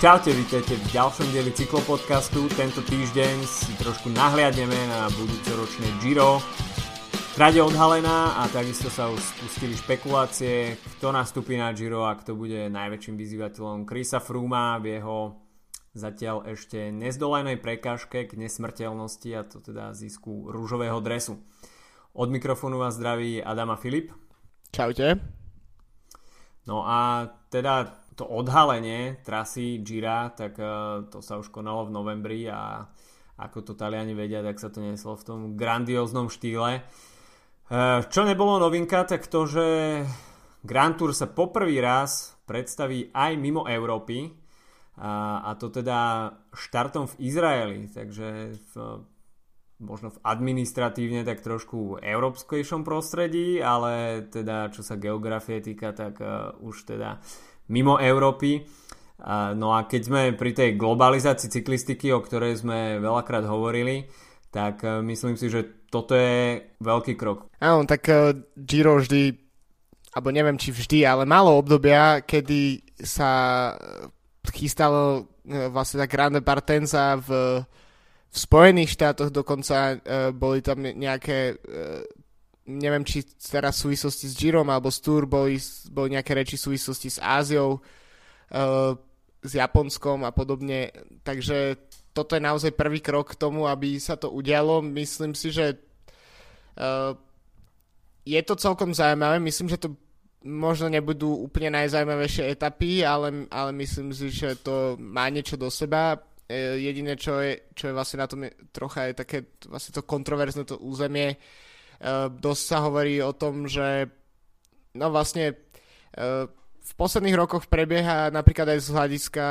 Čaute, vítajte v ďalšom dieli cyklopodcastu. Tento týždeň si trošku nahliadneme na budúcoročné Giro. Trade odhalená a takisto sa už spustili špekulácie, kto nastúpi na Giro a kto bude najväčším vyzývateľom Krisa Frooma v jeho zatiaľ ešte nezdolenej prekážke k nesmrteľnosti a to teda zisku rúžového dresu. Od mikrofónu vás zdraví Adama Filip. Čaute. No a teda to odhalenie trasy Gira, tak uh, to sa už konalo v novembri a ako to Taliani vedia, tak sa to neslo v tom grandióznom štýle. Uh, čo nebolo novinka, tak to, že Grand Tour sa poprvý raz predstaví aj mimo Európy a, to teda štartom v Izraeli, takže v, možno v administratívne tak trošku európskejšom prostredí, ale teda čo sa geografie týka, tak uh, už teda mimo Európy. No a keď sme pri tej globalizácii cyklistiky, o ktorej sme veľakrát hovorili, tak e, myslím si, že toto je veľký krok. Áno, tak e, Giro vždy, alebo neviem či vždy, ale malo obdobia, kedy sa e, chystalo vlastne tá Grande Partenza v, v Spojených štátoch, dokonca boli tam nejaké neviem, či teraz v súvislosti s Girom alebo s Tour boli, boli nejaké reči v súvislosti s Áziou, uh, s Japonskom a podobne. Takže toto je naozaj prvý krok k tomu, aby sa to udialo. Myslím si, že uh, je to celkom zaujímavé. Myslím, že to možno nebudú úplne najzaujímavejšie etapy, ale, ale myslím si, že to má niečo do seba. E, jediné, čo je, čo je vlastne na tom je, trocha je také vlastne to kontroverzné to územie, Eh, dosť sa hovorí o tom, že no vlastne eh, v posledných rokoch prebieha napríklad aj z hľadiska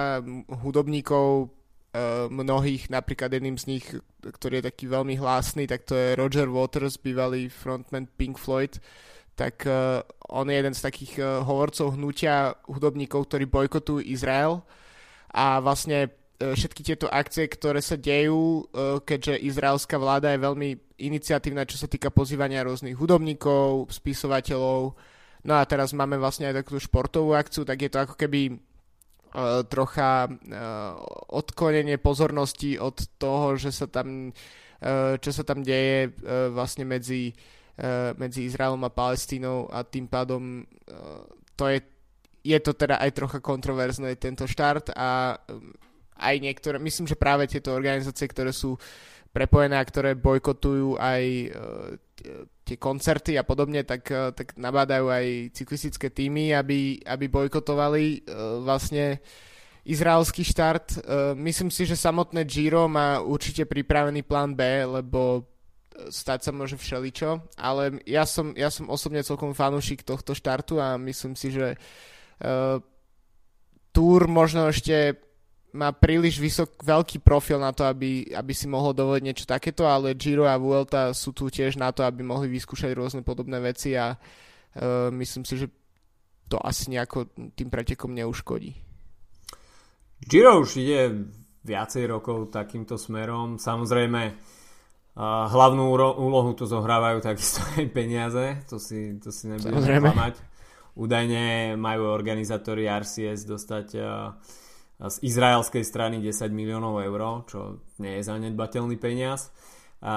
hudobníkov eh, mnohých, napríklad jedným z nich, ktorý je taký veľmi hlásny, tak to je Roger Waters, bývalý frontman Pink Floyd, tak on je jeden z takých hovorcov hnutia hudobníkov, ktorí bojkotujú Izrael. A vlastne všetky tieto akcie, ktoré sa dejú, keďže izraelská vláda je veľmi iniciatívna, čo sa týka pozývania rôznych hudobníkov, spisovateľov. No a teraz máme vlastne aj takú športovú akciu, tak je to ako keby uh, trocha uh, odklonenie pozornosti od toho, že sa tam, uh, čo sa tam deje uh, vlastne medzi, uh, medzi Izraelom a Palestínou a tým pádom uh, to je, je to teda aj trocha kontroverzné tento štart a aj niektoré, myslím, že práve tieto organizácie, ktoré sú uh, prepojené a ktoré bojkotujú aj e, tie koncerty a podobne, tak, e, tak nabádajú aj cyklistické týmy, aby, aby bojkotovali e, vlastne izraelský štart. Myslím si, že samotné Giro má určite pripravený plán B, lebo stať sa môže všeličo, ale ja som, ja som osobne celkom fanúšik tohto štartu a myslím si, že uh, Tour možno ešte má príliš vysok, veľký profil na to, aby, aby si mohol dovoliť niečo takéto, ale Giro a Vuelta sú tu tiež na to, aby mohli vyskúšať rôzne podobné veci a uh, myslím si, že to asi nejako tým pretekom neuškodí. Giro už ide viacej rokov takýmto smerom. Samozrejme, uh, hlavnú úlohu tu zohrávajú takisto aj peniaze, to si, to si nebudeme klamať. Údajne majú organizátori RCS dostať uh, z izraelskej strany 10 miliónov eur, čo nie je zanedbateľný peniaz. A,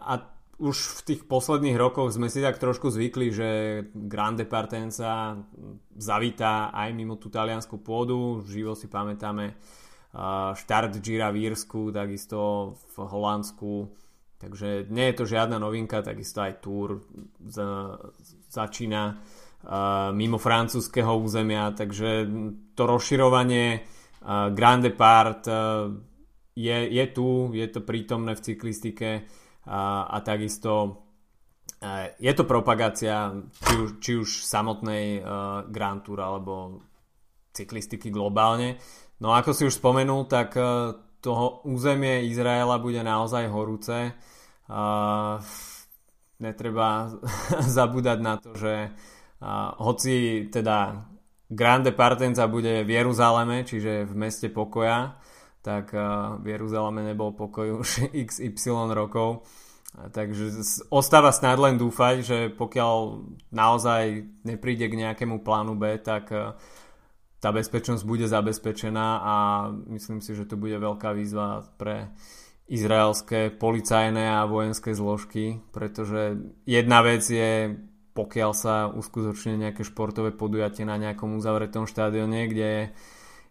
a už v tých posledných rokoch sme si tak trošku zvykli, že Grande Partenza zavítá aj mimo tú taliansku pôdu. Živo si pamätáme štart Gira v Írsku, takisto v Holandsku. Takže nie je to žiadna novinka, takisto aj Tour začína mimo francúzského územia, takže to rozširovanie Grande Part je, je tu, je to prítomné v cyklistike a, a takisto je to propagácia či už, či už samotnej Grand Tour alebo cyklistiky globálne. No ako si už spomenul, tak toho územie Izraela bude naozaj horúce. Netreba zabúdať na to, že hoci teda Grande Partenza bude v Jeruzaleme, čiže v meste pokoja, tak eh, v Jeruzaleme nebol pokoj už XY rokov. Takže ostáva snad len dúfať, že pokiaľ naozaj nepríde k nejakému plánu B, tak eh, tá bezpečnosť bude zabezpečená a myslím si, že to bude veľká výzva pre izraelské policajné a vojenské zložky, pretože jedna vec je pokiaľ sa uskutočne nejaké športové podujatie na nejakom uzavretom štádione, kde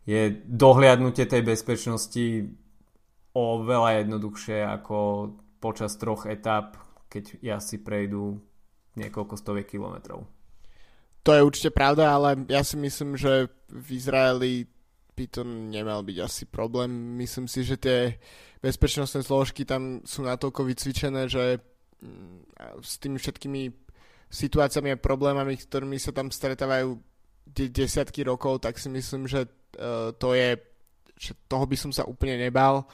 je, dohliadnutie tej bezpečnosti oveľa jednoduchšie ako počas troch etap, keď jazdci prejdú niekoľko stoviek kilometrov. To je určite pravda, ale ja si myslím, že v Izraeli by to nemal byť asi problém. Myslím si, že tie bezpečnostné zložky tam sú natoľko vycvičené, že mm, s tými všetkými situáciami a problémami, ktorými sa tam stretávajú de- desiatky rokov, tak si myslím, že uh, to je, že toho by som sa úplne nebal.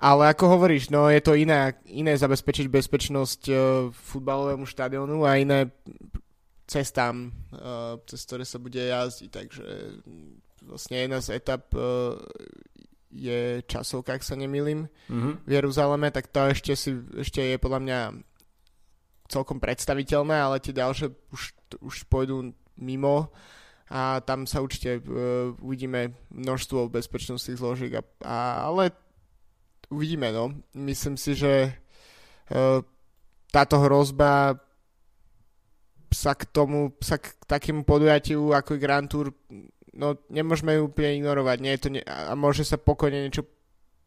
Ale ako hovoríš, no je to iné, iné zabezpečiť bezpečnosť uh, futbalovému štadionu a iné cestám, uh, cez ktoré sa bude jazdiť. Takže vlastne jedna z etap uh, je časovka, ak sa nemýlim, mm-hmm. v Jeruzaleme, tak to ešte, si, ešte je podľa mňa celkom predstaviteľné, ale tie ďalšie už, už pôjdu mimo a tam sa určite uh, uvidíme množstvo bezpečnostných zložiek, a, a, ale uvidíme, no. Myslím si, že uh, táto hrozba sa k tomu, sa k takému podujatiu ako je Grand Tour, no nemôžeme ju úplne ignorovať, nie je to ne- a môže sa pokojne niečo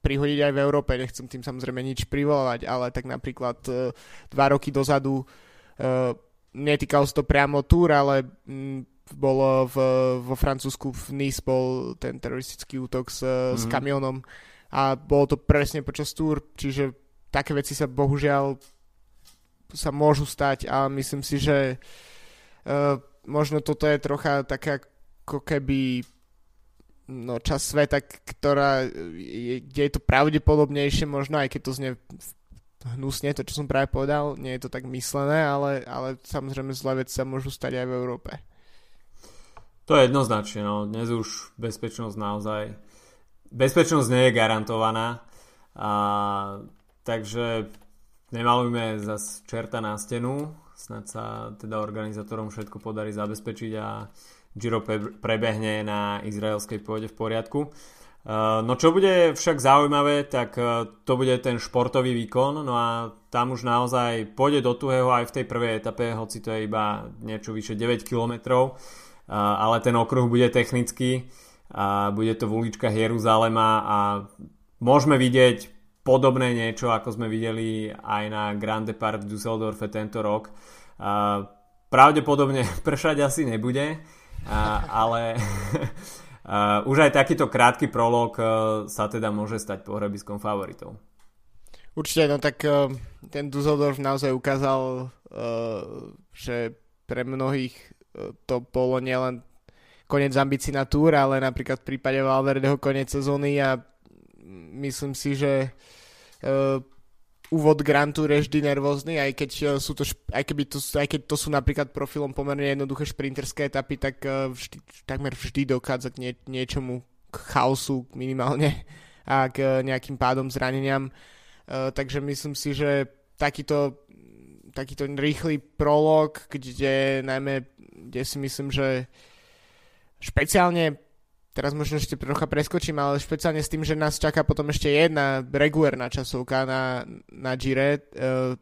prihodiť aj v Európe. Nechcem tým samozrejme nič privolovať, ale tak napríklad uh, dva roky dozadu uh, netýkalo sa to priamo túr, ale mm, bolo v, vo Francúzsku v Nice bol ten teroristický útok s, mm. s mhm. kamionom a bolo to presne počas túr, čiže také veci sa bohužiaľ sa môžu stať a myslím si, že uh, možno toto je trocha také ako keby no, časť sveta, ktorá je, kde je to pravdepodobnejšie možno, aj keď to znie hnusne, to čo som práve povedal, nie je to tak myslené, ale, ale samozrejme zlé veci sa môžu stať aj v Európe. To je jednoznačne, no. Dnes už bezpečnosť naozaj... Bezpečnosť nie je garantovaná, a, takže nemalujme zase čerta na stenu, snad sa teda organizátorom všetko podarí zabezpečiť a Giro prebehne na izraelskej pôde v poriadku. Uh, no čo bude však zaujímavé, tak uh, to bude ten športový výkon, no a tam už naozaj pôjde do tuhého aj v tej prvej etape, hoci to je iba niečo vyše 9 km, uh, ale ten okruh bude technický a bude to v uličkách Jeruzalema a môžeme vidieť podobné niečo, ako sme videli aj na Grande Park v Düsseldorfe tento rok. Pravdepodobne pršať asi nebude, a, ale a, už aj takýto krátky prolog a, sa teda môže stať pohrebiskom favoritov. Určite, no tak uh, ten Dusseldorf naozaj ukázal, uh, že pre mnohých to bolo nielen koniec ambícií na túr, ale napríklad v prípade Valverdeho koniec sezóny a myslím si, že úvod Grand Tour je vždy nervózny, aj keď, e, sú to, aj, keby to, aj keď to sú napríklad profilom pomerne jednoduché šprinterské etapy, tak e, vždy, takmer vždy dochádza k nie, niečomu, k chaosu minimálne a k e, nejakým pádom, zraneniam. Takže myslím si, že takýto, takýto rýchly prolog, kde najmä, kde si myslím, že špeciálne teraz možno ešte trocha preskočím, ale špeciálne s tým, že nás čaká potom ešte jedna regulárna časovka na, na Gire, uh,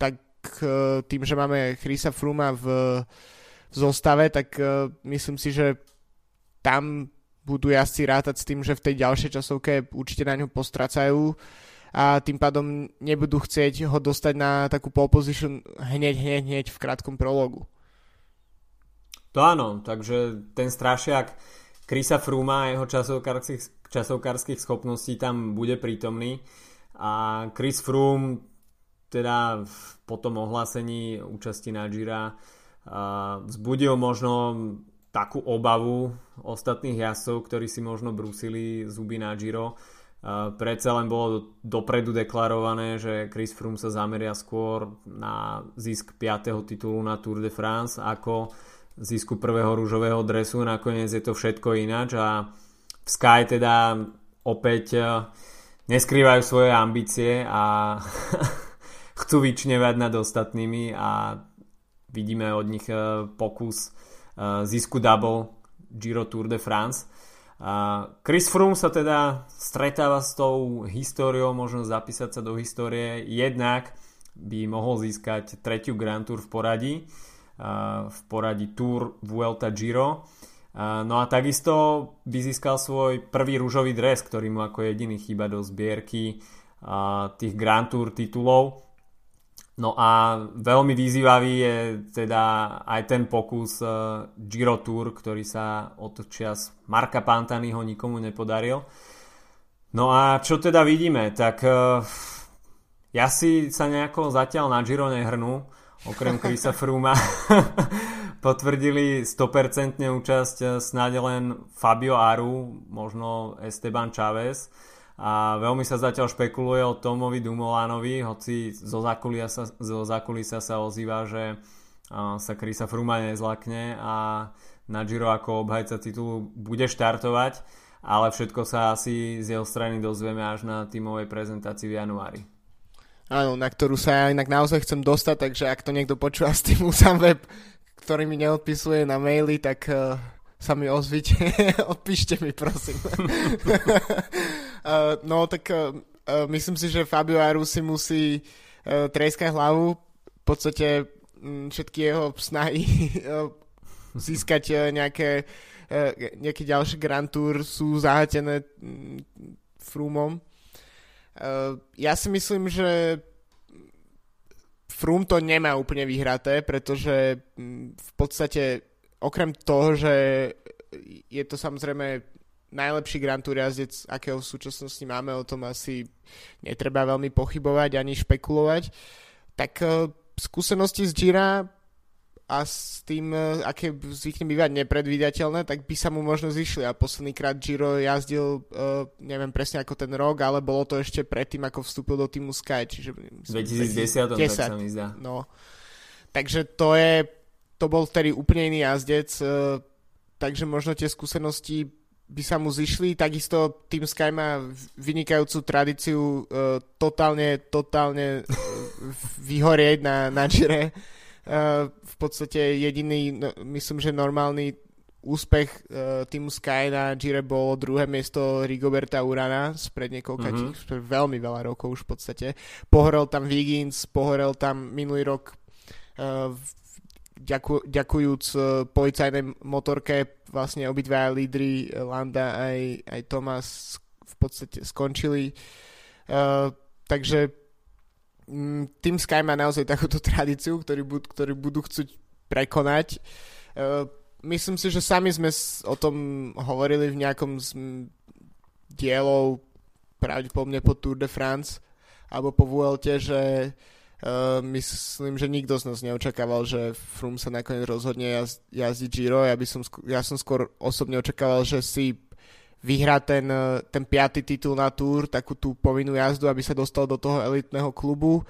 tak uh, tým, že máme Chrisa Fruma v, v zostave, tak uh, myslím si, že tam budú jazdci rátať s tým, že v tej ďalšej časovke určite na ňu postracajú a tým pádom nebudú chcieť ho dostať na takú pole position hneď, hneď, hneď v krátkom prologu. To áno, takže ten strašiak Krisa Fruma a jeho časovkárskych, časovkárskych schopností tam bude prítomný a Chris Froome teda po tom ohlásení účasti na Gira vzbudil možno takú obavu ostatných jazdcov, ktorí si možno brúsili zuby na Giro. Predsa len bolo dopredu deklarované, že Chris Froome sa zameria skôr na zisk 5. titulu na Tour de France ako zisku prvého rúžového dresu, nakoniec je to všetko ináč a v Sky teda opäť e, neskrývajú svoje ambície a chcú vyčnevať nad ostatnými a vidíme od nich e, pokus e, zisku double Giro Tour de France. Chris Froome sa teda stretáva s tou históriou, možno zapísať sa do histórie. Jednak by mohol získať tretiu Grand Tour v poradí, v poradí Tour Vuelta Giro. No a takisto by získal svoj prvý rúžový dres, ktorý mu ako jediný chýba do zbierky tých Grand Tour titulov. No a veľmi vyzývavý je teda aj ten pokus uh, Giro Tour, ktorý sa od čas Marka Pantanyho nikomu nepodaril. No a čo teda vidíme? Tak uh, ja si sa nejako zatiaľ na Giro nehrnú, okrem Krisa Fruma. Potvrdili 100% účasť eh, snáď len Fabio Aru, možno Esteban Chávez a veľmi sa zatiaľ špekuluje o Tomovi Dumolánovi, hoci zo zákulisa, zo zákulisa sa ozýva, že sa Krisa Fruma nezlakne a na Giro ako obhajca titulu bude štartovať, ale všetko sa asi z jeho strany dozvieme až na tímovej prezentácii v januári. Áno, na ktorú sa ja inak naozaj chcem dostať, takže ak to niekto počúva z týmu sám web, ktorý mi neodpisuje na maily, tak uh, sa mi ozvite, odpíšte mi prosím. Uh, no tak uh, myslím si, že Fabio Aru si musí uh, treskať hlavu. V podstate um, všetky jeho snahy uh, získať uh, nejaké, uh, nejaké ďalšie Grand Tour sú zahatené um, Frumom. Uh, ja si myslím, že Frum to nemá úplne vyhraté, pretože um, v podstate okrem toho, že je to samozrejme najlepší Grand Tour jazdec, akého v súčasnosti máme, o tom asi netreba veľmi pochybovať ani špekulovať. Tak uh, skúsenosti z Gira a s tým, uh, aké zvykne bývať nepredvídateľné, tak by sa mu možno zišli. A posledný krát Giro jazdil, uh, neviem presne ako ten rok, ale bolo to ešte predtým, ako vstúpil do týmu Sky. Čiže, 2010, 2010 tak sa mi zdá. No. Takže to je, to bol vtedy úplne iný jazdec, uh, takže možno tie skúsenosti by sa mu zišli. Takisto Team Sky má vynikajúcu tradíciu uh, totálne, totálne vyhorieť na, na Gire. Uh, v podstate jediný, no, myslím, že normálny úspech uh, týmu Sky na Gire bolo druhé miesto Rigoberta Urana spred niekoľka, mm-hmm. veľmi veľa rokov už v podstate. Pohorel tam Wiggins, pohorel tam minulý rok uh, ďaku, ďakujúc uh, policajnej motorke vlastne obidvaja lídry eh, Landa aj, aj Thomas v podstate skončili. Uh, takže Team Sky má naozaj takúto tradíciu, ktorú, bud, ktorú budú chcieť prekonať. Uh, myslím si, že sami sme o tom hovorili v nejakom z dielov pravdepodobne po Tour de France alebo po Vuelte, že Uh, myslím, že nikto z nás neočakával, že Froome sa nakoniec rozhodne jazd, jazdiť Giro. Ja, by som, ja som skôr osobne očakával, že si vyhrá ten, eh, ten piatý titul na Tour, takú tú povinnú jazdu, aby sa dostal do toho elitného klubu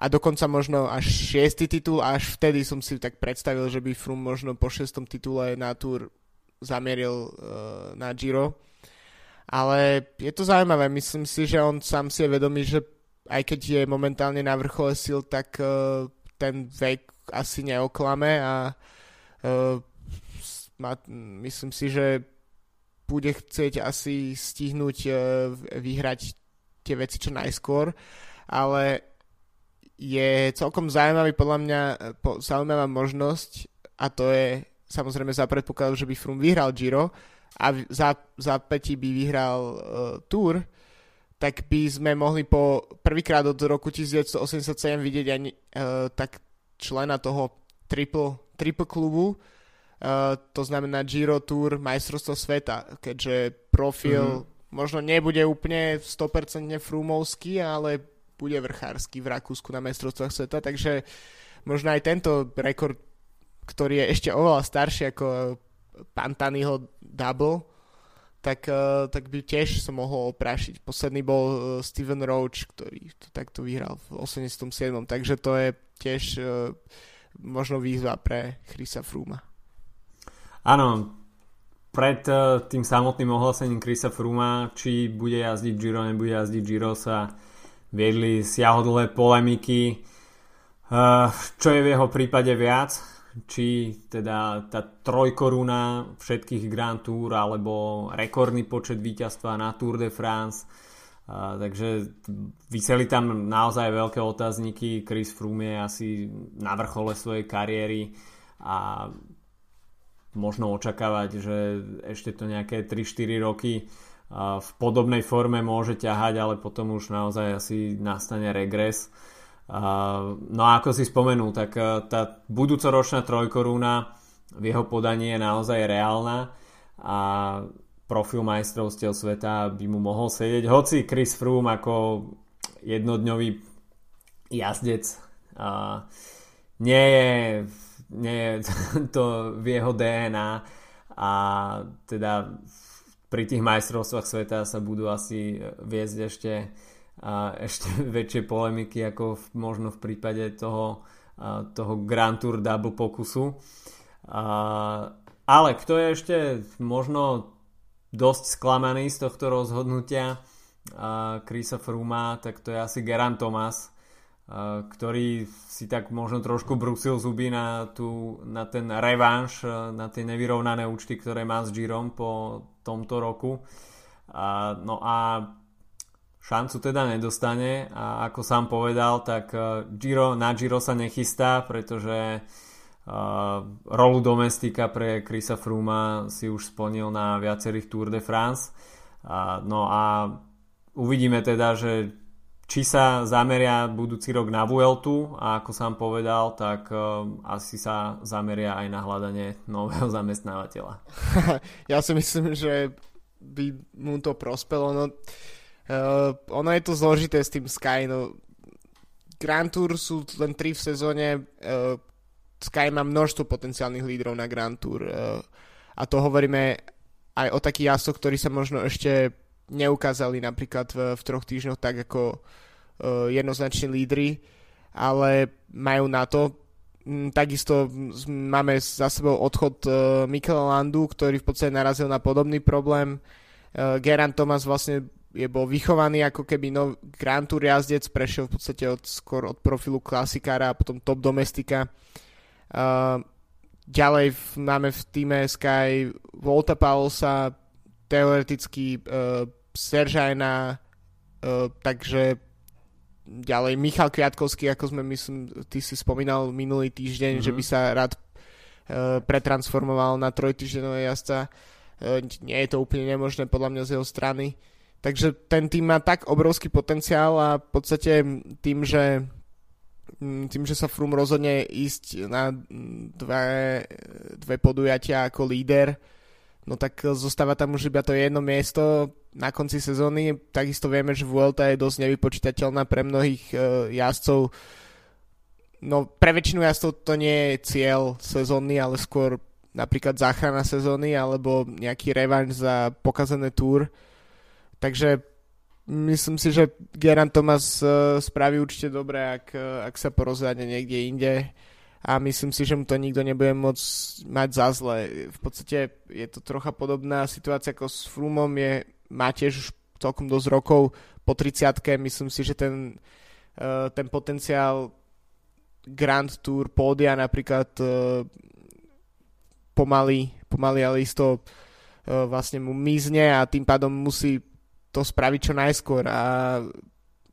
a dokonca možno až šiestý titul a až vtedy som si tak predstavil, že by Froome možno po šiestom titule na Tour zamieril uh, na Giro. Ale je to zaujímavé, myslím si, že on sám si je vedomý, že aj keď je momentálne na vrchole sil, tak uh, ten vek asi neoklame a uh, ma, myslím si, že bude chcieť asi stihnúť uh, vyhrať tie veci čo najskôr, ale je celkom zaujímavý podľa mňa po, zaujímavá možnosť a to je samozrejme za predpokladu, že by Froome vyhral Giro a za, za Peti by vyhral uh, Tour, tak by sme mohli po prvýkrát od roku 1987 vidieť aj uh, tak člena toho triple, triple klubu, to znamená Giro Tour, majstrovstvo sveta, keďže profil mm-hmm. možno nebude úplne 100% frumovský, ale bude vrchársky v Rakúsku na majstrovstvách sveta, takže možno aj tento rekord, ktorý je ešte oveľa starší ako Pantanyho double, tak, uh, tak by tiež sa mohol oprášiť. Posledný bol Steven Roach, ktorý to takto vyhral v 87. Takže to je tiež možno výzva pre Chrisa Fruma. Áno, pred uh, tým samotným ohlasením Chrisa Fruma, či bude jazdiť Giro, nebude jazdiť Giro, sa viedli siahodlé polemiky. Uh, čo je v jeho prípade viac? či teda tá trojkoruna všetkých Grand Tour alebo rekordný počet víťazstva na Tour de France. A, takže vyseli tam naozaj veľké otázniky. Chris Froome je asi na vrchole svojej kariéry a možno očakávať, že ešte to nejaké 3-4 roky v podobnej forme môže ťahať, ale potom už naozaj asi nastane regres. No a ako si spomenul, tak tá budúcoročná trojkorúna v jeho podaní je naozaj reálna a profil majstrovstiev sveta by mu mohol sedieť. Hoci Chris Froome ako jednodňový jazdec nie je, nie je to v jeho DNA a teda pri tých majstrovstvách sveta sa budú asi viesť ešte, ešte väčšie polemiky ako v, možno v prípade toho, toho Grand Tour Double pokusu. Ale kto je ešte možno dosť sklamaný z tohto rozhodnutia Krisa Fruma, tak to je asi Geran Thomas, ktorý si tak možno trošku brusil zuby na, tú, na ten revanš, na tie nevyrovnané účty, ktoré má s Girom po tomto roku. No a šancu teda nedostane a ako sám povedal, tak Giro, na Giro sa nechystá, pretože uh, rolu domestika pre Krisa Fruma si už splnil na viacerých Tour de France. No a uvidíme teda, že či sa zameria budúci rok na Vueltu a ako sám povedal, tak uh, asi sa zameria aj na hľadanie nového zamestnávateľa. ja si myslím, že by mu to prospelo. No, uh, ono je to zložité s tým Sky. No, Grand Tour sú len tri v sezóne. Uh, Sky má množstvo potenciálnych lídrov na Grand Tour. Uh, a to hovoríme aj o takých jasoch, ktorí sa možno ešte neukázali napríklad v, v troch týždňoch tak ako uh, jednoznační lídry, ale majú na to. Takisto máme za sebou odchod uh, Mikela Landu, ktorý v podstate narazil na podobný problém. Uh, Geran Thomas vlastne je bol vychovaný ako keby nov Grand Tour jazdec, prešiel v podstate od, skôr od profilu klasikára a potom top domestika. Uh, ďalej v, máme v týme Sky Volta Paulsa, teoreticky uh, Seržajna, uh, takže ďalej Michal Kviatkovský, ako sme myslím, ty si spomínal minulý týždeň, mm-hmm. že by sa rád uh, pretransformoval na trojtýždeňové jazdca. Uh, nie je to úplne nemožné podľa mňa z jeho strany. Takže ten tým má tak obrovský potenciál a v podstate tým, že tým, že sa Frum rozhodne ísť na dve, dve podujatia ako líder, no tak zostáva tam už iba to jedno miesto na konci sezóny. Takisto vieme, že Vuelta je dosť nevypočítateľná pre mnohých uh, jazdcov. No pre väčšinu jazdcov to nie je cieľ sezónny, ale skôr napríklad záchrana sezóny alebo nejaký revanš za pokazané túr. Takže myslím si, že Geran Thomas uh, spraví určite dobre, ak, ak sa porozhľadne niekde inde a myslím si, že mu to nikto nebude môcť mať za zle. V podstate je to trocha podobná situácia ako s Frumom, je, má tiež už celkom dosť rokov po 30 myslím si, že ten, uh, ten potenciál Grand Tour pódia napríklad uh, pomaly, pomaly ale isto uh, vlastne mu mizne a tým pádom musí to spraviť čo najskôr a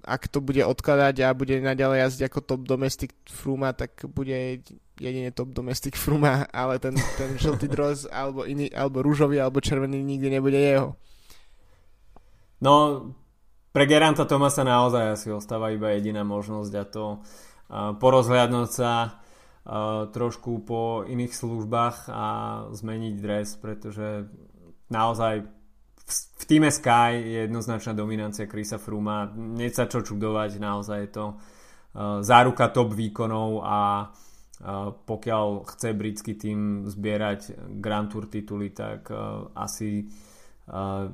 ak to bude odkladať a bude naďalej jazdiť ako top domestic Fruma, tak bude jedine top domestic Fruma, ale ten, ten žltý dros alebo, iný, alebo rúžový alebo červený nikdy nebude jeho. No, pre Geranta Tomasa naozaj asi ostáva iba jediná možnosť a to uh, porozhľadnúť sa trošku po iných službách a zmeniť dres, pretože naozaj v týme Sky je jednoznačná dominancia Krisa Fruma. Nie sa čo čudovať, naozaj je to uh, záruka top výkonov a uh, pokiaľ chce britský tým zbierať Grand Tour tituly, tak uh, asi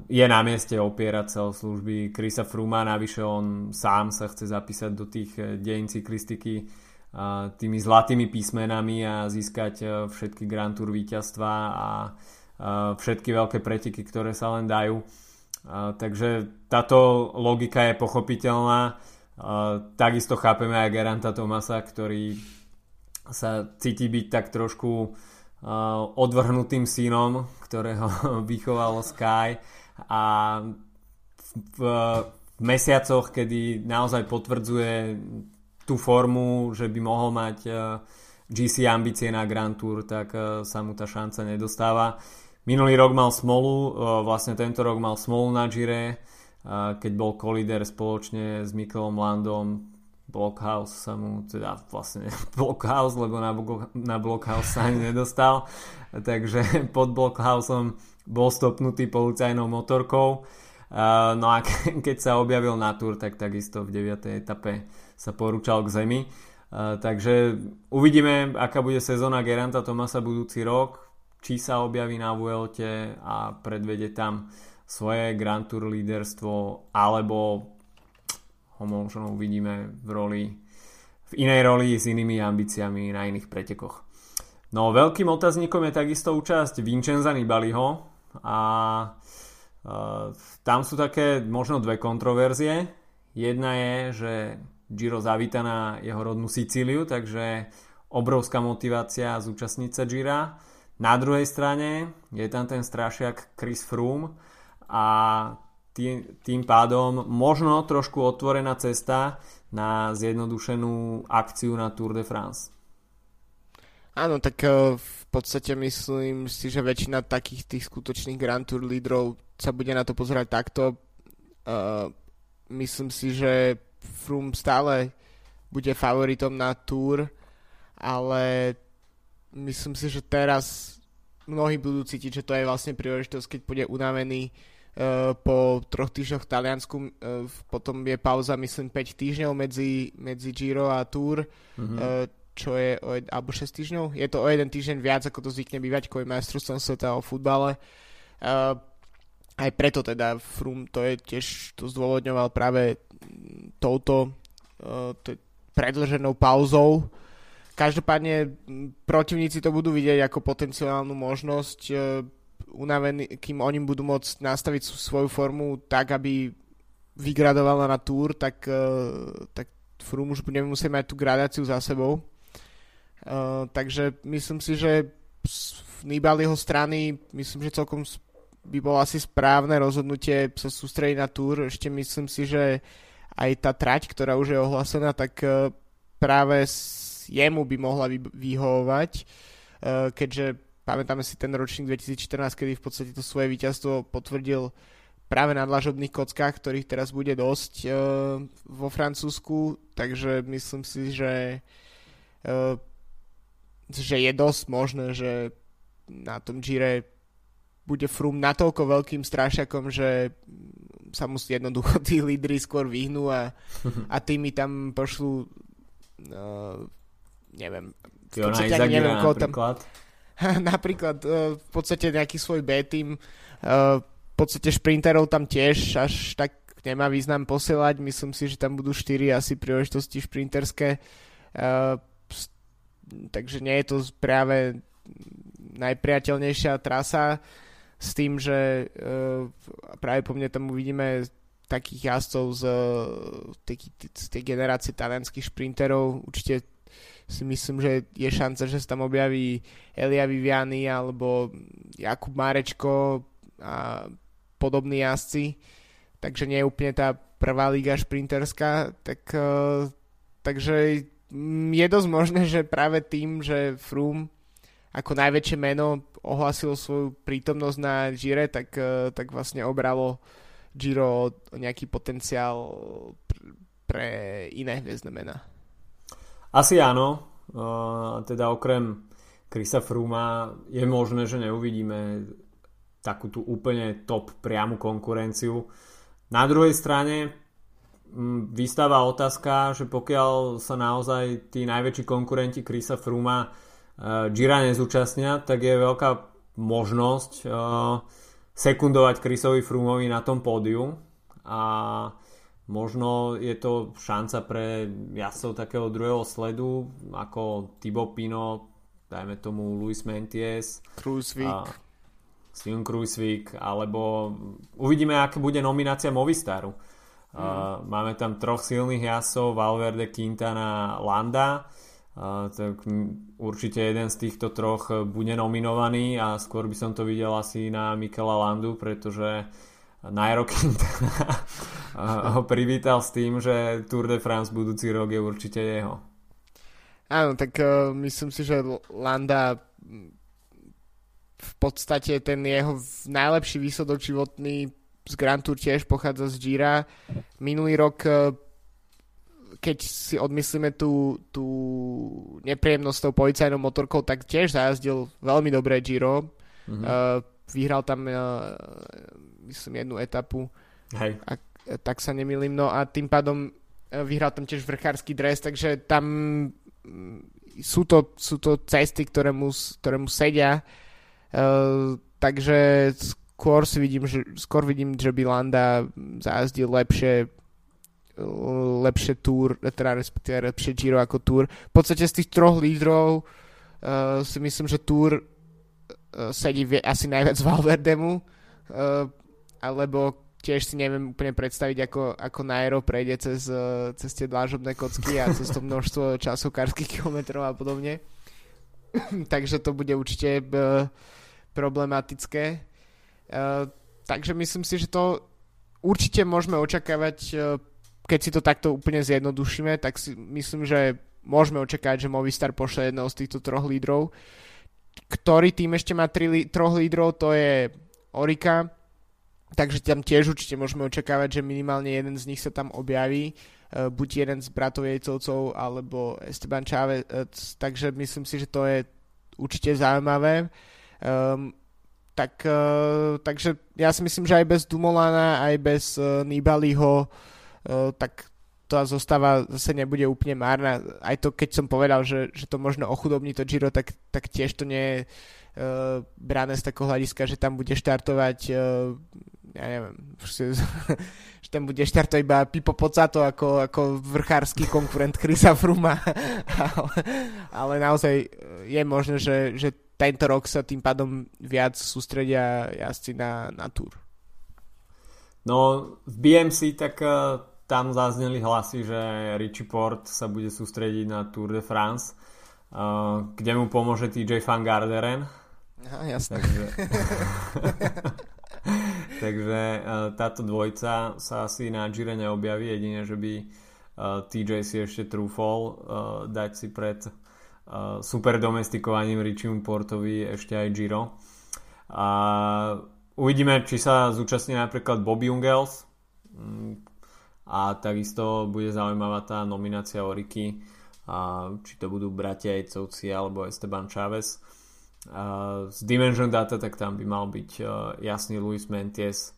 je na mieste opierať sa o služby Krisa Fruma. Navyše on sám sa chce zapísať do tých dejín cyklistiky tými zlatými písmenami a získať všetky Grand Tour víťazstva a všetky veľké preteky, ktoré sa len dajú. Takže táto logika je pochopiteľná. Takisto chápeme aj Geranta Tomasa, ktorý sa cíti byť tak trošku odvrhnutým synom, ktorého vychovalo Sky a v, mesiacoch, kedy naozaj potvrdzuje tú formu, že by mohol mať GC ambície na Grand Tour, tak sa mu tá šanca nedostáva. Minulý rok mal smolu, vlastne tento rok mal smolu na Gire, keď bol kolider spoločne s Mikelom Landom, Blockhouse sa mu, teda vlastne Blockhouse, lebo na, na Blockhouse sa ani nedostal, takže pod Blockhouseom bol stopnutý policajnou motorkou. No a keď sa objavil na Tour, tak takisto v 9. etape sa porúčal k zemi. Takže uvidíme, aká bude sezóna Geranta Tomasa budúci rok, či sa objaví na Vuelte a predvede tam svoje Grand Tour líderstvo, alebo ho možno uvidíme v roli v inej roli s inými ambíciami na iných pretekoch. No veľkým otáznikom je takisto účasť Vincenza Nibaliho a uh, tam sú také možno dve kontroverzie. Jedna je, že Giro zavíta na jeho rodnú Sicíliu, takže obrovská motivácia zúčastniť sa Gira. Na druhej strane je tam ten strašiak Chris Froome a tým, tým pádom možno trošku otvorená cesta na zjednodušenú akciu na Tour de France. Áno, tak eh, v podstate myslím si, že väčšina takých tých skutočných Grand Tour lídrov sa bude na to pozerať takto. Uh, myslím si, že Froome stále bude favoritom na Tour, ale myslím si, že teraz mnohí budú cítiť, že to je vlastne príležitosť, keď bude unavený uh, po troch týždňoch v Taliansku, uh, potom je pauza, myslím, 5 týždňov medzi, medzi Giro a Tour, mm-hmm. uh, čo je, o, alebo 6 týždňov, je to o jeden týždeň viac, ako to zvykne bývať kvôli majstrovstvom sveta o futbale. Uh, aj preto teda Frum to je tiež to zdôvodňoval práve touto uh, predlženou pauzou, Každopádne protivníci to budú vidieť ako potenciálnu možnosť, e, unavený, kým oni budú môcť nastaviť svoju formu tak, aby vygradovala na túr, tak, e, tak Froome už budeme musieť mať tú gradáciu za sebou. Uh, takže myslím si, že z Nibaliho strany myslím, že celkom by bolo asi správne rozhodnutie sa sústrediť na túr. Ešte myslím si, že aj tá trať, ktorá už je ohlásená, tak práve jemu by mohla vyhovovať, eh, keďže pamätáme si ten ročník 2014, kedy v podstate to svoje víťazstvo potvrdil práve na dlažobných kockách, ktorých teraz bude dosť uh, vo Francúzsku, takže myslím si, že, uh, že je dosť možné, že na tom Gire bude Frum natoľko veľkým strášakom, že sa musí jednoducho tí lídry skôr vyhnú a, a tými tam pošlu uh, neviem, podstate ani neviem, koho tam... napríklad? Uh, v podstate nejaký svoj B team, uh, v podstate šprinterov tam tiež až tak nemá význam posielať, myslím si, že tam budú 4 asi príležitosti šprinterské, uh, takže nie je to práve najpriateľnejšia trasa s tým, že uh, práve po mne tam uvidíme takých jazdcov z, tej, z tej generácie talianských šprinterov, určite si myslím, že je šanca, že sa tam objaví Elia Viviani alebo Jakub Marečko a podobní jazdci, takže nie je úplne tá prvá liga šprinterská, tak, uh, takže je dosť možné, že práve tým, že Froome ako najväčšie meno ohlasilo svoju prítomnosť na Gire, tak, uh, tak vlastne obralo Giro nejaký potenciál pre iné hviezdne mená. Asi áno. Teda okrem Krisa Fruma je možné, že neuvidíme takú tú úplne top priamu konkurenciu. Na druhej strane vystáva otázka, že pokiaľ sa naozaj tí najväčší konkurenti Krisa Fruma uh, Gira nezúčastnia, tak je veľká možnosť uh, sekundovať Chrisovi Frumovi na tom pódiu a Možno je to šanca pre jazdcov takého druhého sledu, ako Thibaut Pino, dajme tomu Luis Menties, Kruisvik, Steven Kruisvik, alebo uvidíme, aká bude nominácia Movistaru. Mm. Uh, máme tam troch silných jazdcov, Valverde, Quintana, Landa. tak určite jeden z týchto troch bude nominovaný a skôr by som to videl asi na Mikela Landu, pretože Najrokin ho privítal s tým, že Tour de France budúci rok je určite jeho. Áno, tak uh, myslím si, že Landa v podstate ten jeho najlepší výsledok životný z Grand Tour tiež pochádza z Gira. Minulý rok, uh, keď si odmyslíme tú, tú nepríjemnosť s tou policajnou motorkou, tak tiež zajazdil veľmi dobré Giro. Mm-hmm. Uh, vyhral tam uh, myslím jednu etapu. Hej. Ak, tak sa nemýlim. No a tým pádom vyhral tam tiež vrchársky dres, takže tam sú to, sú to cesty, ktoré mu, ktoré mu sedia. Uh, takže skôr si vidím, že, skôr vidím, že by Landa zajazdil lepšie lepšie túr, teda respektíve lepšie Giro ako túr. V podstate z tých troch lídrov uh, si myslím, že túr uh, sedí asi najviac Valverdemu, uh, alebo tiež si neviem úplne predstaviť, ako, ako Nairo prejde cez, eh, cez tie dlážobné kocky a cez to množstvo časokárskych kilometrov a podobne. takže to bude určite uh, problematické. Uh, takže myslím si, že to určite môžeme očakávať, keď si to takto úplne zjednodušíme, tak si myslím, že môžeme očakávať, že Movistar pošle jedného z týchto troch lídrov. Ktorý tým ešte má tri, troch lídrov, to je Orika, Takže tam tiež určite môžeme očakávať, že minimálne jeden z nich sa tam objaví, e, buď jeden z bratov Jejcovcov alebo Esteban Chávez, takže myslím si, že to je určite zaujímavé. Um, tak, uh, takže ja si myslím, že aj bez Dumolana, aj bez uh, Nibaliho, uh, tak to zostáva zase nebude úplne márna. Aj to, keď som povedal, že, že to možno ochudobní to Giro, tak, tak tiež to nie je brané z takého hľadiska, že tam bude štartovať uh, ja neviem, že tam bude štartovať iba Pipo Pocato ako, ako vrchársky konkurent Chrisa Fruma, ale, ale naozaj je možné, že, že tento rok sa tým pádom viac sústredia jazdci na, na túr. No v BMC tak uh, tam zazneli hlasy, že Richie Port sa bude sústrediť na Tour de France, uh, kde mu pomôže TJ Van. Aha, jasné. Takže... Takže uh, táto dvojca sa asi na Gire neobjaví, jedine, že by e, TJ si ešte trúfol uh, dať si pred super domestikovaním Richimu Portovi ešte aj Giro. A uvidíme, či sa zúčastní napríklad Bobby Ungels mm, a takisto bude zaujímavá tá nominácia Oriky a či to budú bratia Ejcovci alebo Esteban Chávez z Dimension Data, tak tam by mal byť jasný Luis Menties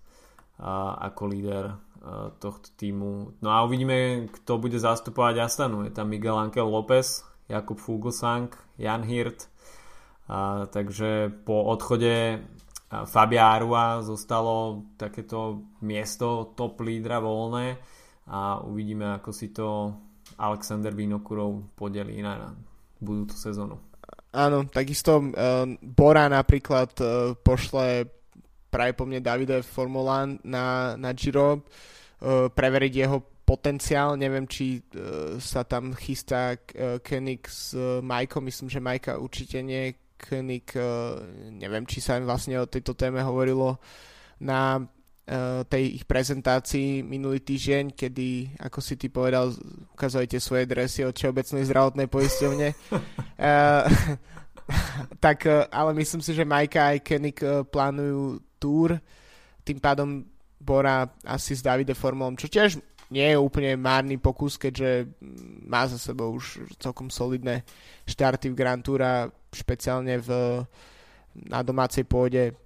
ako líder tohto týmu. No a uvidíme, kto bude zastupovať Astanu. Je tam Miguel Angel López, Jakub Fuglsang, Jan Hirt. A, takže po odchode Fabia Arua zostalo takéto miesto top lídra voľné a uvidíme, ako si to Alexander Vinokurov podelí na budúcu sezónu. Áno, takisto uh, Bora napríklad uh, pošle mne Davide Formula na, na Giro uh, preveriť jeho potenciál. Neviem, či uh, sa tam chystá uh, Koenig s uh, Majkom. Myslím, že Majka určite nie. Koenig, uh, neviem, či sa im vlastne o tejto téme hovorilo na tej ich prezentácii minulý týždeň, kedy, ako si ty povedal, ukazujete svoje dresy od Všeobecnej zdravotnej poisťovne. uh, tak, ale myslím si, že Majka aj Koenig plánujú túr, tým pádom Bora asi s Davide Formulom, čo tiež nie je úplne márny pokus, keďže má za sebou už celkom solidné štarty v Grand Tour a špeciálne v, na domácej pôde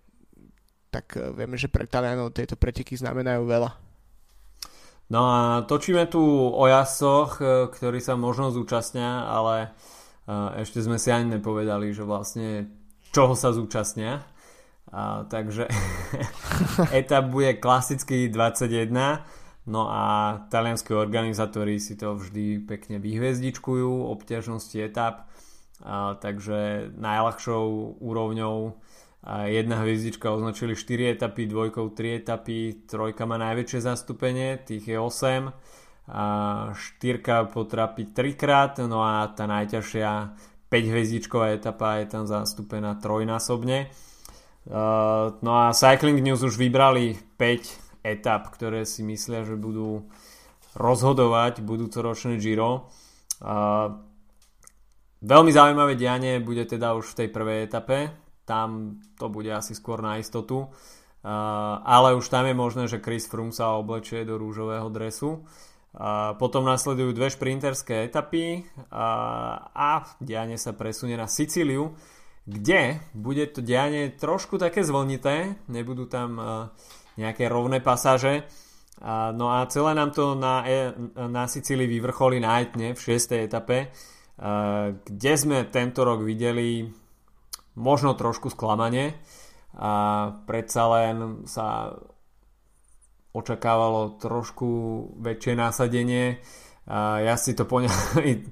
tak eh, vieme, že pre Talianov tieto preteky znamenajú veľa. No a točíme tu o jasoch, eh, ktorí sa možno zúčastnia, ale eh, ešte sme si ani nepovedali, že vlastne čoho sa zúčastnia. A, takže etap bude klasický 21, no a talianskí organizátori si to vždy pekne vyhviezdičkujú, obťažnosti etap, a, takže najľahšou úrovňou a jedna hviezdička označili 4 etapy, dvojkou 3 etapy, trojka má najväčšie zastúpenie, tých je 8. štyrka potrapiť trikrát, no a tá najťažšia 5 hviezdičková etapa je tam zastúpená trojnásobne. No a Cycling News už vybrali 5 etap, ktoré si myslia, že budú rozhodovať budúcoročné Giro. Veľmi zaujímavé dianie bude teda už v tej prvej etape. Tam to bude asi skôr na istotu. ale už tam je možné, že Chris Froome sa oblečie do rúžového dresu. A potom nasledujú dve šprinterské etapy a, a dianie sa presunie na Sicíliu, kde bude to dianie trošku také zvlnité, nebudú tam nejaké rovné pasáže. No a celé nám to na, na Sicílii vyvrcholí na v 6. etape, kde sme tento rok videli možno trošku sklamanie a predsa len sa očakávalo trošku väčšie násadenie. A ja si to poňal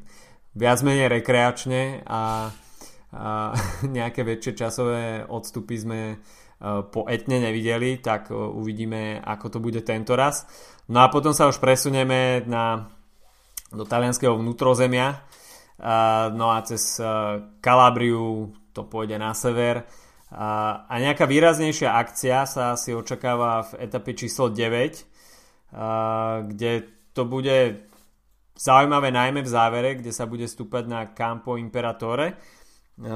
viac menej rekreačne a, a nejaké väčšie časové odstupy sme e, po etne nevideli, tak e, uvidíme, ako to bude tento raz. No a potom sa už presunieme na, do talianského vnútrozemia, no a cez e, Kalabriu to pôjde na sever a, nejaká výraznejšia akcia sa asi očakáva v etape číslo 9, a, kde to bude zaujímavé najmä v závere, kde sa bude stúpať na Campo Imperatore.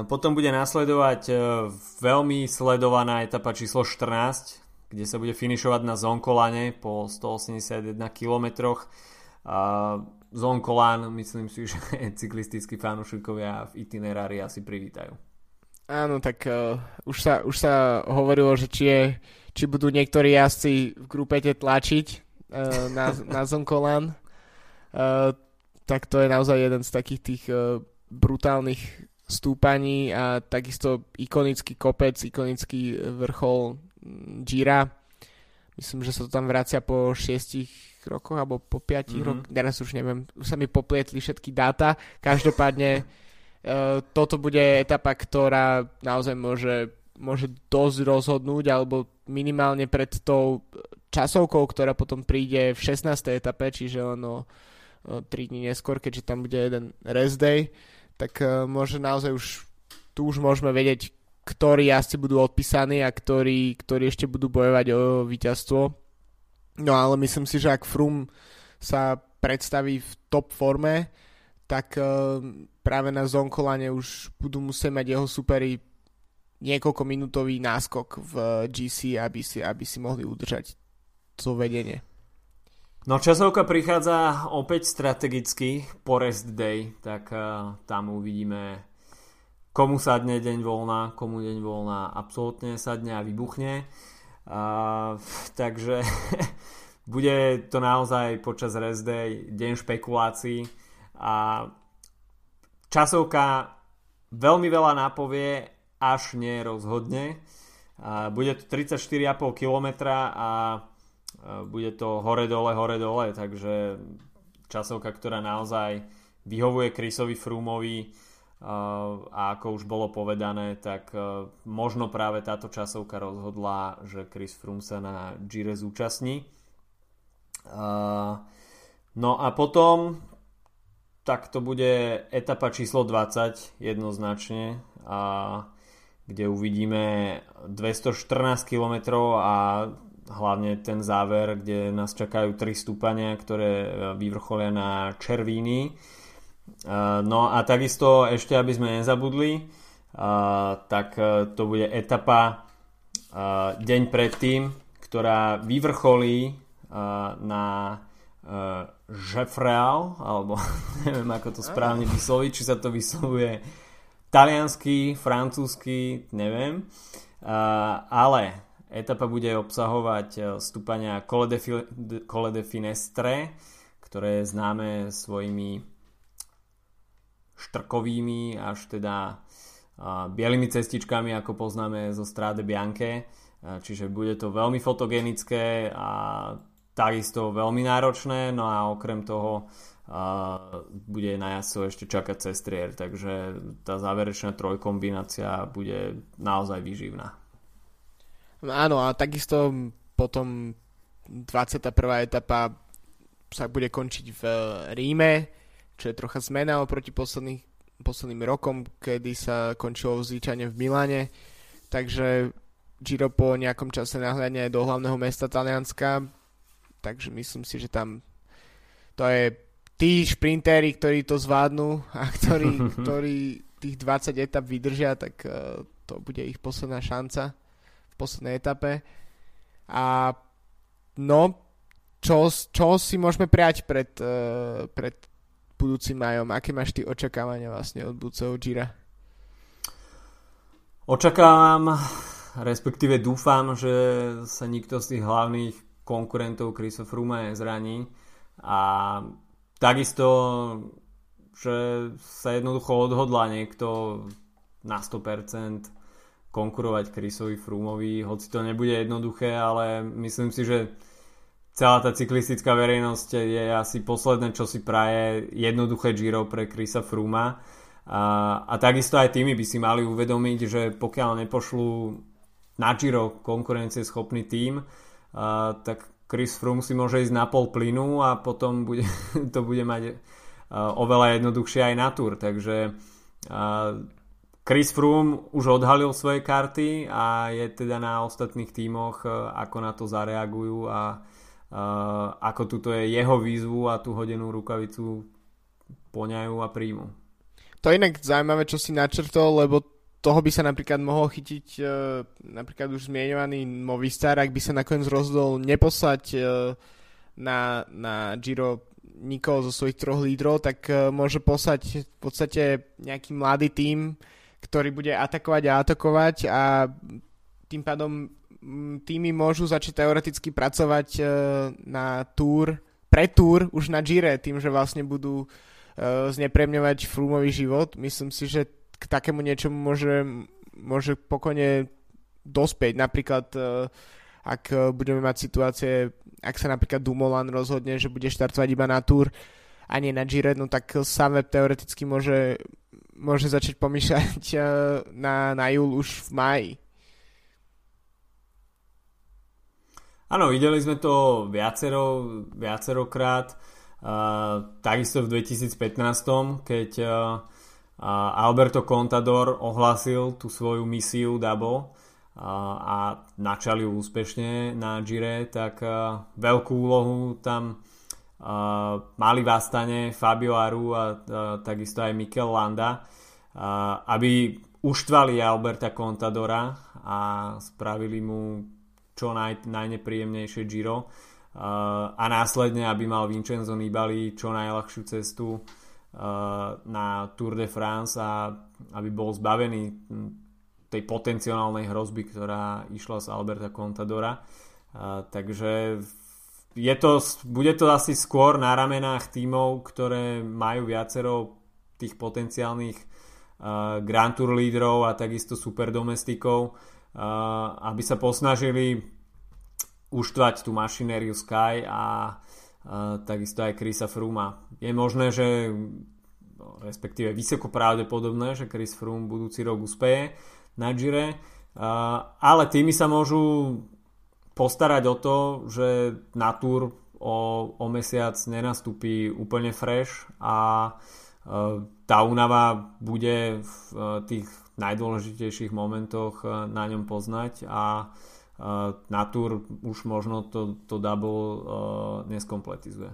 Potom bude nasledovať e, veľmi sledovaná etapa číslo 14, kde sa bude finišovať na Zonkolane po 181 km. Zonkolan, myslím si, že cyklistickí fanúšikovia v itinerári asi privítajú. Áno, tak uh, už, sa, už sa hovorilo, že či, je, či budú niektorí jazdci v grupete tlačiť uh, na, na Zonkolan. Uh, tak to je naozaj jeden z takých tých uh, brutálnych stúpaní a takisto ikonický kopec, ikonický vrchol Gira. Myslím, že sa to tam vracia po 6 rokoch alebo po 5 mm-hmm. rokoch. Teraz už neviem, už sa mi poplietli všetky dáta. Každopádne toto bude etapa, ktorá naozaj môže, môže dosť rozhodnúť, alebo minimálne pred tou časovkou, ktorá potom príde v 16. etape, čiže ono 3 dní neskôr, keďže tam bude jeden rest day, tak uh, môže naozaj už tu už môžeme vedieť, ktorí jazdci budú odpísaní a ktorí, ktorí ešte budú bojovať o víťazstvo. No ale myslím si, že ak Frum sa predstaví v top forme, tak uh, práve na Zonkolane už budú musieť mať jeho superi niekoľko minútový náskok v GC, aby si, aby si mohli udržať to vedenie. No časovka prichádza opäť strategicky po rest day, tak uh, tam uvidíme komu sadne deň voľna, komu deň voľna absolútne sadne a vybuchne. Uh, takže bude to naozaj počas rest day deň špekulácií a časovka veľmi veľa napovie, až nie rozhodne. Bude to 34,5 km a bude to hore-dole, hore-dole, takže časovka, ktorá naozaj vyhovuje Chrisovi Frumovi a ako už bolo povedané, tak možno práve táto časovka rozhodla, že Chris Froome sa na Gire zúčastní. No a potom tak to bude etapa číslo 20 jednoznačne a kde uvidíme 214 km a hlavne ten záver, kde nás čakajú 3 stúpania, ktoré vyvrcholia na Červíny. No a takisto ešte, aby sme nezabudli, tak to bude etapa deň predtým, ktorá vyvrcholí na Jeffreal, alebo neviem ako to správne vysloviť, či sa to vyslovuje taliansky, francúzsky, neviem. Ale etapa bude obsahovať e, stúpania Cole de, Finestre, ktoré je známe svojimi štrkovými až teda uh, bielými cestičkami, ako poznáme zo Strade Bianche. Uh, čiže bude to veľmi fotogenické a takisto veľmi náročné, no a okrem toho uh, bude na jazdcov ešte čakať cestrier, takže tá záverečná trojkombinácia bude naozaj výživná. No áno, a takisto potom 21. etapa sa bude končiť v Ríme, čo je trocha zmena oproti posledným rokom, kedy sa končilo zvyčajne v Miláne. Takže Giro po nejakom čase nahľadne aj do hlavného mesta Talianska, takže myslím si, že tam to je tí šprintéri, ktorí to zvládnu a ktorí, ktorí tých 20 etap vydržia, tak uh, to bude ich posledná šanca v poslednej etape. A no, čo, čo si môžeme prijať pred, uh, pred budúcim majom? Aké máš ty očakávania vlastne od budúceho Gira? Očakávam, respektíve dúfam, že sa nikto z tých hlavných konkurentov Chrisa Froome zraní a takisto, že sa jednoducho odhodlá niekto na 100% konkurovať Chrisovi Froomovi, hoci to nebude jednoduché, ale myslím si, že celá tá cyklistická verejnosť je asi posledné, čo si praje jednoduché Giro pre Krisa Frooma. A, a takisto aj tými by si mali uvedomiť, že pokiaľ nepošlú na Giro konkurencieschopný tým, a, tak Chris Froome si môže ísť na pol plynu a potom bude, to bude mať a, oveľa jednoduchšie aj na túr. Takže a, Chris Froome už odhalil svoje karty a je teda na ostatných tímoch, ako na to zareagujú a Uh, ako tuto je jeho výzvu a tú hodenú rukavicu poňajú a príjmu. To je inak zaujímavé, čo si načrtol, lebo toho by sa napríklad mohol chytiť uh, napríklad už zmienovaný Movistar, ak by sa nakoniec rozhodol neposlať uh, na, na Giro nikoho zo svojich troch lídrov, tak uh, môže poslať v podstate nejaký mladý tím, ktorý bude atakovať a atakovať a tým pádom týmy môžu začať teoreticky pracovať e, na túr, pre túr už na Gire, tým, že vlastne budú e, znepremňovať Froomový život. Myslím si, že k takému niečomu môže, môže pokojne dospieť. Napríklad e, ak budeme mať situácie, ak sa napríklad Dumoulin rozhodne, že bude štartovať iba na túr a nie na Gire, no tak sám teoreticky môže, môže začať pomýšľať na, na júl už v maji. Áno, videli sme to viacero, viacerokrát. Uh, takisto v 2015, keď uh, Alberto Contador ohlásil tú svoju misiu uh, a načali úspešne na Gire, tak veľkú úlohu tam mali v Astane Fabio Aru a takisto aj Mikel Landa, aby uštvali Alberta Contadora a spravili mu čo naj, najnepríjemnejšie Giro a následne, aby mal Vincenzo Nibali čo najľahšiu cestu na Tour de France a aby bol zbavený hm, tej potenciálnej hrozby, ktorá išla z Alberta Contadora. Uh, takže je to, bude to asi skôr na ramenách tímov, ktoré majú viacero tých potenciálnych uh, Grand Tour lídrov a takisto super domestikov, aby sa posnažili uštvať tú mašinériu Sky a takisto aj Chrisa Frooma. Je možné, že respektíve vysoko pravdepodobné, že Chris Froome budúci rok uspeje na Gire, ale tými sa môžu postarať o to, že na Tour o, o mesiac nenastúpi úplne fresh a tá únava bude v tých najdôležitejších momentoch eh, na ňom poznať a eh, na Tour už možno to, to double uh, neskompletizuje.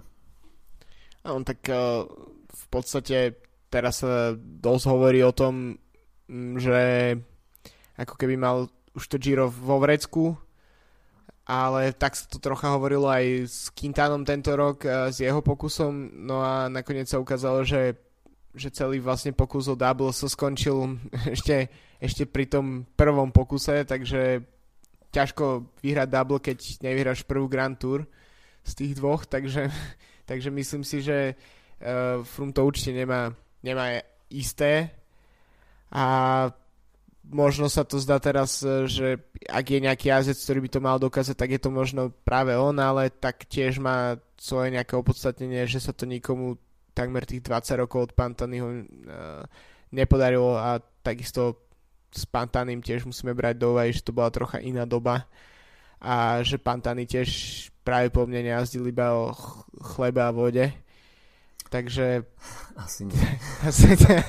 On tak uh, v podstate teraz sa dosť hovorí o tom, mm, že ako keby mal už to Giro vo vrecku, ale tak sa to trocha hovorilo aj s Quintanom tento rok, s jeho pokusom, no a nakoniec sa ukázalo, že že celý vlastne pokus o double sa skončil ešte, ešte pri tom prvom pokuse, takže ťažko vyhrať double, keď nevyhráš prvú Grand Tour z tých dvoch, takže, takže myslím si, že uh, Froome to určite nemá, nemá isté. A možno sa to zdá teraz, že ak je nejaký jazdec, ktorý by to mal dokázať, tak je to možno práve on, ale tak tiež má svoje nejaké opodstatnenie, že sa to nikomu takmer tých 20 rokov od Pantanyho uh, nepodarilo a takisto s Pantaným tiež musíme brať do úvahy, že to bola trocha iná doba a že Pantany tiež práve po mne nejazdili iba o chleba a vode. Takže... Asi nie. Asi nie.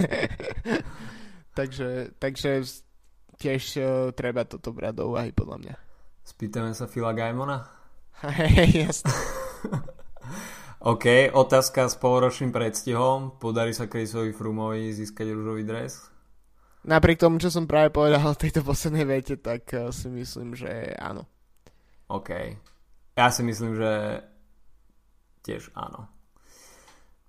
takže, takže tiež uh, treba toto brať do úvahy podľa mňa. Spýtame sa Fila Gaimona? Hej, jasne. OK, otázka s poloročným predstihom. Podarí sa Chrisovi Frumovi získať rúžový dres? Napriek tomu, čo som práve povedal v tejto poslednej vete, tak uh, si myslím, že áno. OK. Ja si myslím, že tiež áno.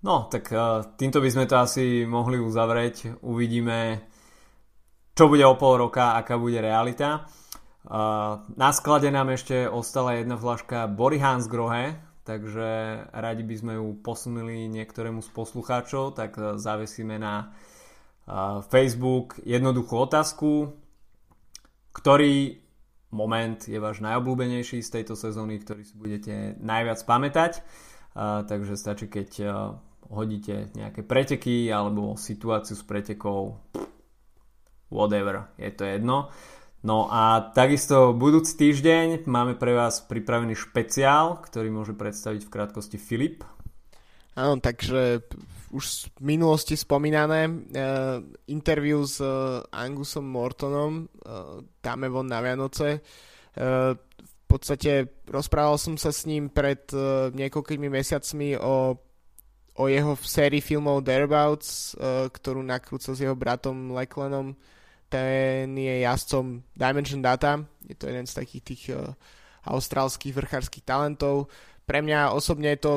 No, tak uh, týmto by sme to asi mohli uzavrieť. Uvidíme, čo bude o pol roka, aká bude realita. Uh, na sklade nám ešte ostala jedna flaška Bory Hansgrohe, takže radi by sme ju posunuli niektorému z poslucháčov, tak zavesíme na Facebook jednoduchú otázku, ktorý moment je váš najobľúbenejší z tejto sezóny, ktorý si budete najviac pamätať. Takže stačí, keď hodíte nejaké preteky alebo situáciu s pretekou whatever, je to jedno. No a takisto budúci týždeň máme pre vás pripravený špeciál, ktorý môže predstaviť v krátkosti Filip. Áno, takže už z minulosti spomínané uh, interview s uh, Angusom Mortonom uh, dáme von na Vianoce. Uh, v podstate rozprával som sa s ním pred uh, niekoľkými mesiacmi o, o jeho sérii filmov Thereabouts, uh, ktorú nakrúcal s jeho bratom Lecklenom ten je jazdcom Dimension Data, je to jeden z takých tých uh, austrálskych vrchárskych talentov. Pre mňa osobne je to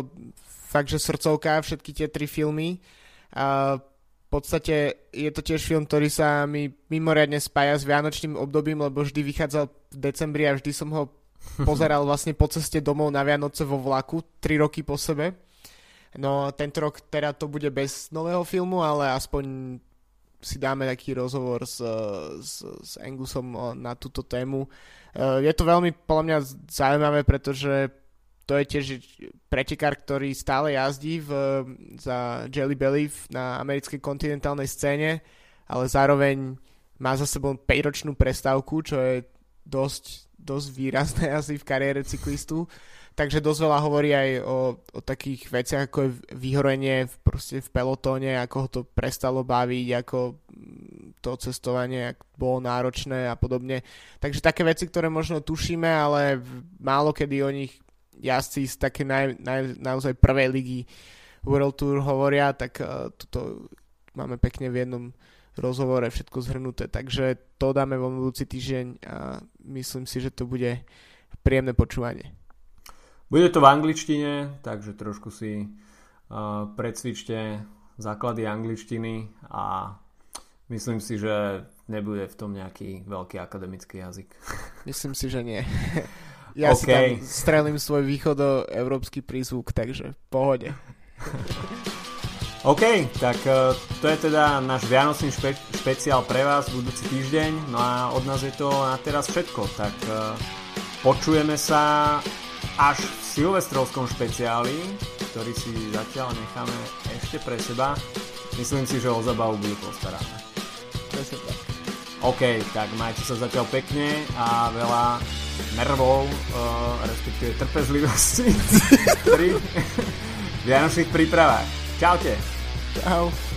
fakt, že srdcovka, všetky tie tri filmy. Uh, v podstate je to tiež film, ktorý sa mi mimoriadne spája s vianočným obdobím, lebo vždy vychádzal v decembri a vždy som ho pozeral vlastne po ceste domov na Vianoce vo vlaku, 3 roky po sebe. No tento rok teda to bude bez nového filmu, ale aspoň si dáme taký rozhovor s, s, s Angusom na túto tému. Eh, je to veľmi podľa mňa zaujímavé, pretože to je tiež pretekár, ktorý stále jazdí v, za Jelly Belly na americkej kontinentálnej scéne, ale zároveň má za sebou 5-ročnú prestávku, čo je dosť, dosť výrazné asi v kariére cyklistu takže dosť veľa hovorí aj o, o takých veciach, ako je vyhorenie v, proste v pelotóne, ako ho to prestalo baviť, ako mm, to cestovanie bolo náročné a podobne. Takže také veci, ktoré možno tušíme, ale málo kedy o nich jazdci z také naj, naj, naozaj prvej ligy World Tour hovoria, tak uh, toto máme pekne v jednom rozhovore všetko zhrnuté. Takže to dáme vo budúci týždeň a myslím si, že to bude príjemné počúvanie. Bude to v angličtine, takže trošku si uh, predsvičte základy angličtiny a myslím si, že nebude v tom nejaký veľký akademický jazyk. Myslím si, že nie. Ja okay. si tam strelím svoj východoeurópsky prízvuk, takže pohode. OK, tak uh, to je teda náš Vianočný špe- špeciál pre vás budúci týždeň. No a od nás je to na teraz všetko. Tak uh, počujeme sa až v silvestrovskom špeciáli, ktorý si zatiaľ necháme ešte pre seba. Myslím si, že o zabavu bude postarané. Presne tak. OK, tak majte sa zatiaľ pekne a veľa nervov, uh, respektíve trpezlivosti pri Vianočných prípravách. Čaute. Čau.